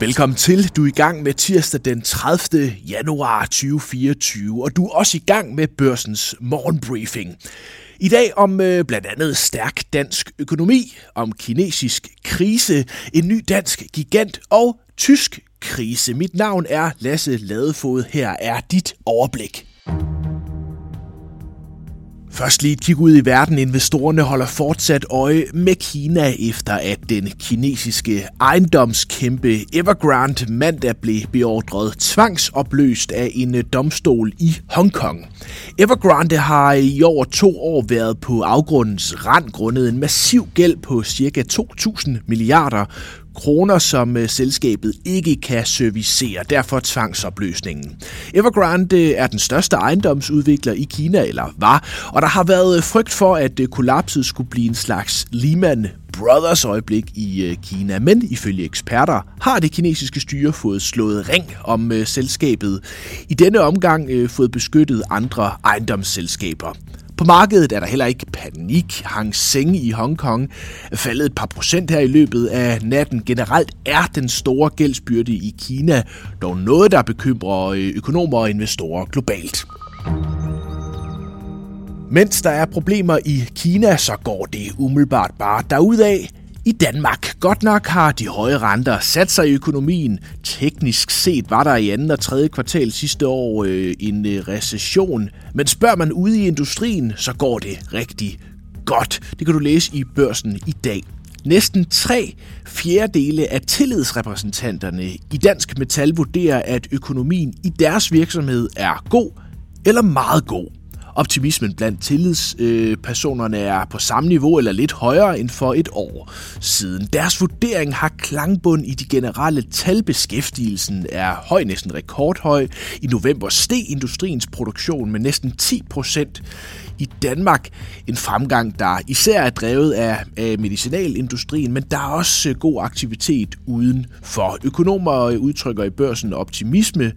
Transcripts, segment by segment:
Velkommen til. Du er i gang med tirsdag den 30. januar 2024, og du er også i gang med børsens morgenbriefing. I dag om øh, blandt andet stærk dansk økonomi, om kinesisk krise, en ny dansk gigant og tysk krise. Mit navn er Lasse Ladefod. Her er dit overblik. Først lige et kig ud i verden. Investorerne holder fortsat øje med Kina efter at den kinesiske ejendomskæmpe Evergrande mandag blev beordret tvangsopløst af en domstol i Hongkong. Evergrande har i over to år været på afgrundens rand grundet en massiv gæld på ca. 2.000 milliarder kroner, som øh, selskabet ikke kan servicere, derfor tvangsopløsningen. Evergrande øh, er den største ejendomsudvikler i Kina, eller var, og der har været øh, frygt for, at øh, kollapset skulle blive en slags Lehman Brothers øjeblik i Kina, men ifølge eksperter har det kinesiske styre fået slået ring om selskabet. I denne omgang fået beskyttet andre ejendomsselskaber. På markedet er der heller ikke panik. Hang Seng i Hongkong er faldet et par procent her i løbet af natten. Generelt er den store gældsbyrde i Kina dog noget, der bekymrer øh, økonomer og investorer globalt. Mens der er problemer i Kina, så går det umiddelbart bare derudad i Danmark. Godt nok har de høje renter sat sig i økonomien. Teknisk set var der i andet og tredje kvartal sidste år øh, en øh, recession. Men spørger man ude i industrien, så går det rigtig godt. Det kan du læse i børsen i dag. Næsten tre fjerdedele af tillidsrepræsentanterne i Dansk Metal vurderer, at økonomien i deres virksomhed er god eller meget god. Optimismen blandt tillidspersonerne er på samme niveau eller lidt højere end for et år siden. Deres vurdering har klangbund i de generelle tal. Beskæftigelsen er høj, næsten rekordhøj. I november steg industriens produktion med næsten 10 procent i Danmark. En fremgang, der især er drevet af, af medicinalindustrien, men der er også god aktivitet uden for. Økonomer udtrykker i børsen optimisme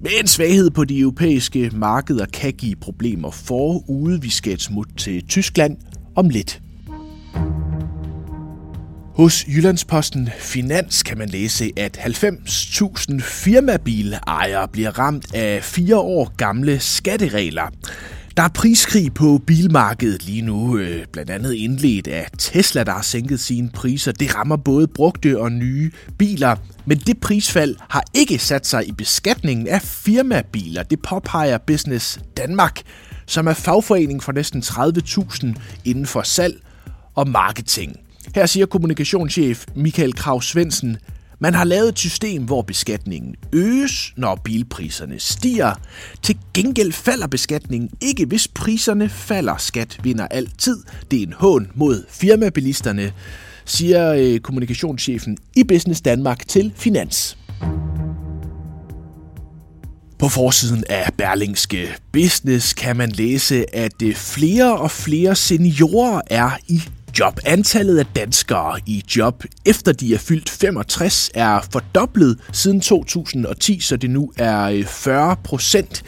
men svaghed på de europæiske markeder kan give problemer forude. Vi skal et smut til Tyskland om lidt. Hos Jyllandsposten Finans kan man læse, at 90.000 firmabilejere bliver ramt af fire år gamle skatteregler. Der er priskrig på bilmarkedet lige nu, øh, blandt andet indledt af Tesla, der har sænket sine priser. Det rammer både brugte og nye biler, men det prisfald har ikke sat sig i beskatningen af firmabiler. Det påpeger Business Danmark, som er fagforening for næsten 30.000 inden for salg og marketing. Her siger kommunikationschef Michael Krav Svendsen, man har lavet et system, hvor beskatningen øges, når bilpriserne stiger. Til gengæld falder beskatningen ikke, hvis priserne falder. Skat vinder altid. Det er en hån mod firmabilisterne, siger øh, kommunikationschefen i Business Danmark til Finans. På forsiden af Berlingske Business kan man læse, at øh, flere og flere seniorer er i job. Antallet af danskere i job, efter de er fyldt 65, er fordoblet siden 2010, så det nu er øh, 40 procent,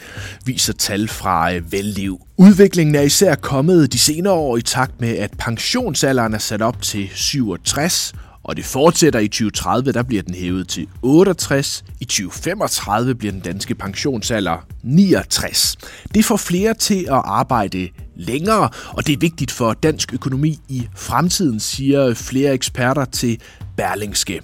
viser tal fra øh, Velliv. Udviklingen er især kommet de senere år i takt med, at pensionsalderen er sat op til 67, og det fortsætter i 2030, der bliver den hævet til 68. I 2035 bliver den danske pensionsalder 69. Det får flere til at arbejde længere, og det er vigtigt for dansk økonomi i fremtiden, siger flere eksperter til Berlingske.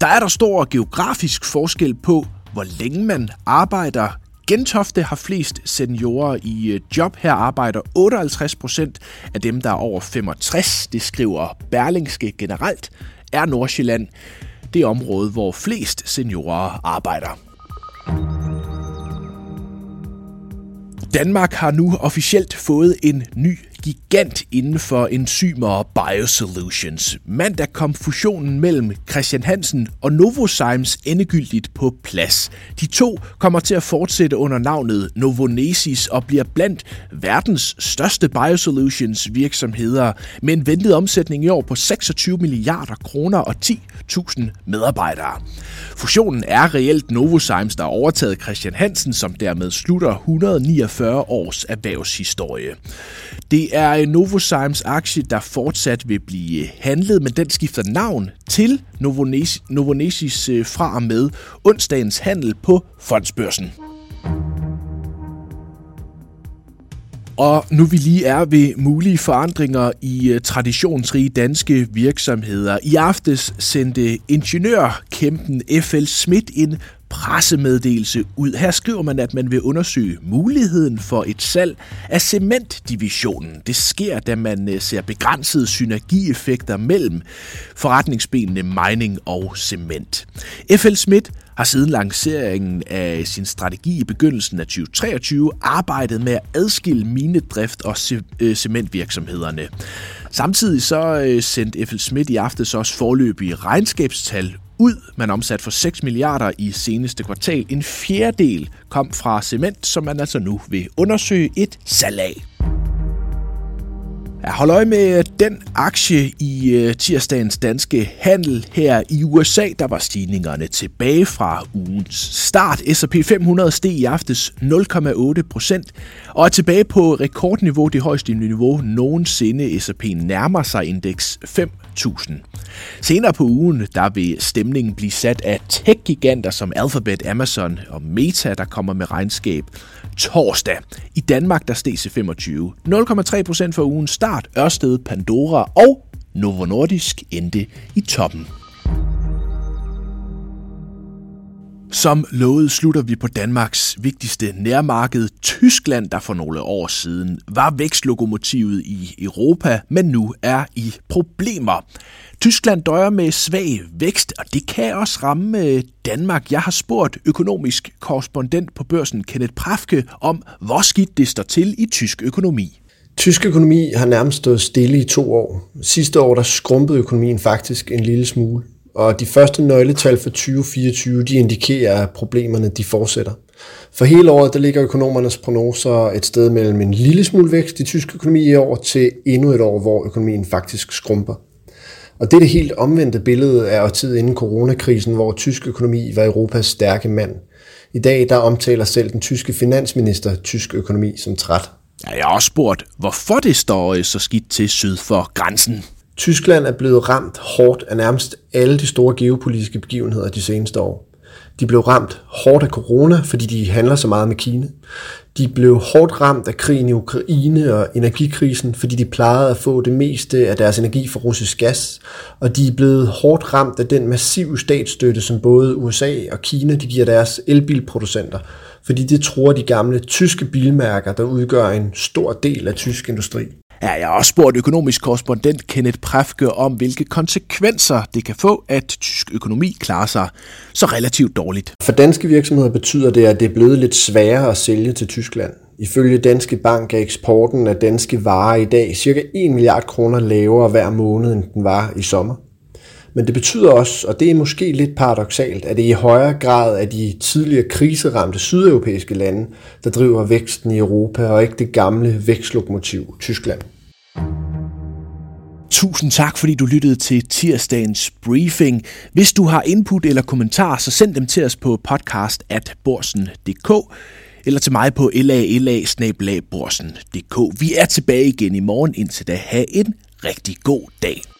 Der er der stor geografisk forskel på, hvor længe man arbejder. Gentofte har flest seniorer i øh, job. Her arbejder 58 procent af dem, der er over 65. Det skriver Berlingske generelt. Er Nordsjælland det område, hvor flest seniorer arbejder. Danmark har nu officielt fået en ny gigant inden for enzymer og biosolutions. Mandag kom fusionen mellem Christian Hansen og Novozymes endegyldigt på plads. De to kommer til at fortsætte under navnet Novonesis og bliver blandt verdens største biosolutions virksomheder med en ventet omsætning i år på 26 milliarder kroner og 10.000 medarbejdere. Fusionen er reelt Novozymes, der har overtaget Christian Hansen, som dermed slutter 149 års erhvervshistorie. Det er Novozymes aktie, der fortsat vil blive handlet, men den skifter navn til Novonesis øh, fra og med onsdagens handel på fondsbørsen. Og nu vi lige er ved mulige forandringer i øh, traditionsrige danske virksomheder. I aftes sendte ingeniørkæmpen F.L. Schmidt en pressemeddelelse ud. Her skriver man, at man vil undersøge muligheden for et salg af cementdivisionen. Det sker, da man øh, ser begrænsede synergieffekter mellem forretningsbenene mining og cement. F.L. Schmidt har siden lanceringen af sin strategi i begyndelsen af 2023 arbejdet med at adskille minedrift og øh, cementvirksomhederne. Samtidig så øh, sendte F.L. Schmidt i aftes også forløbige regnskabstal ud. Man omsat for 6 milliarder i seneste kvartal. En fjerdedel kom fra cement, som man altså nu vil undersøge et salg af. Ja, hold øje med øh, den aktie i øh, tirsdagens danske handel her i USA. Der var stigningerne tilbage fra ugens start. S&P 500 steg i aftes 0,8 procent og er tilbage på rekordniveau, det højeste niveau nogensinde. S&P nærmer sig indeks 5.000. Senere på ugen, der vil stemningen blive sat af tech-giganter som Alphabet, Amazon og Meta, der kommer med regnskab torsdag. I Danmark der steg til 25. 0,3% for ugen start. Ørsted, Pandora og Novo Nordisk endte i toppen. Som lovet slutter vi på Danmarks vigtigste nærmarked, Tyskland, der for nogle år siden var vækstlokomotivet i Europa, men nu er i problemer. Tyskland døjer med svag vækst, og det kan også ramme Danmark. Jeg har spurgt økonomisk korrespondent på børsen Kenneth Prafke om, hvor skidt det står til i tysk økonomi. Tysk økonomi har nærmest stået stille i to år. Sidste år der skrumpede økonomien faktisk en lille smule. Og de første nøgletal for 2024 de indikerer, at problemerne de fortsætter. For hele året der ligger økonomernes prognoser et sted mellem en lille smule vækst i tysk økonomi i år til endnu et år, hvor økonomien faktisk skrumper. Og det er det helt omvendte billede af tid inden coronakrisen, hvor tysk økonomi var Europas stærke mand. I dag der omtaler selv den tyske finansminister tysk økonomi som træt. Jeg har også spurgt, hvorfor det står øh, så skidt til syd for grænsen. Tyskland er blevet ramt hårdt af nærmest alle de store geopolitiske begivenheder de seneste år. De blev ramt hårdt af corona, fordi de handler så meget med Kina. De blev hårdt ramt af krigen i Ukraine og energikrisen, fordi de plejede at få det meste af deres energi fra russisk gas. Og de er blevet hårdt ramt af den massive statsstøtte, som både USA og Kina de giver deres elbilproducenter, fordi det tror de gamle tyske bilmærker, der udgør en stor del af tysk industri. Ja, jeg har også spurgt økonomisk korrespondent Kenneth Prefke om, hvilke konsekvenser det kan få, at tysk økonomi klarer sig så relativt dårligt. For danske virksomheder betyder det, at det er blevet lidt sværere at sælge til Tyskland. Ifølge Danske Bank er eksporten af danske varer i dag cirka 1 milliard kroner lavere hver måned, end den var i sommer. Men det betyder også, og det er måske lidt paradoxalt, at det i højere grad er de tidligere kriseramte sydeuropæiske lande, der driver væksten i Europa, og ikke det gamle vækstlokomotiv Tyskland. Tusind tak, fordi du lyttede til tirsdagens briefing. Hvis du har input eller kommentar, så send dem til os på podcast at borsen.dk eller til mig på laila Vi er tilbage igen i morgen. Indtil da, have en rigtig god dag.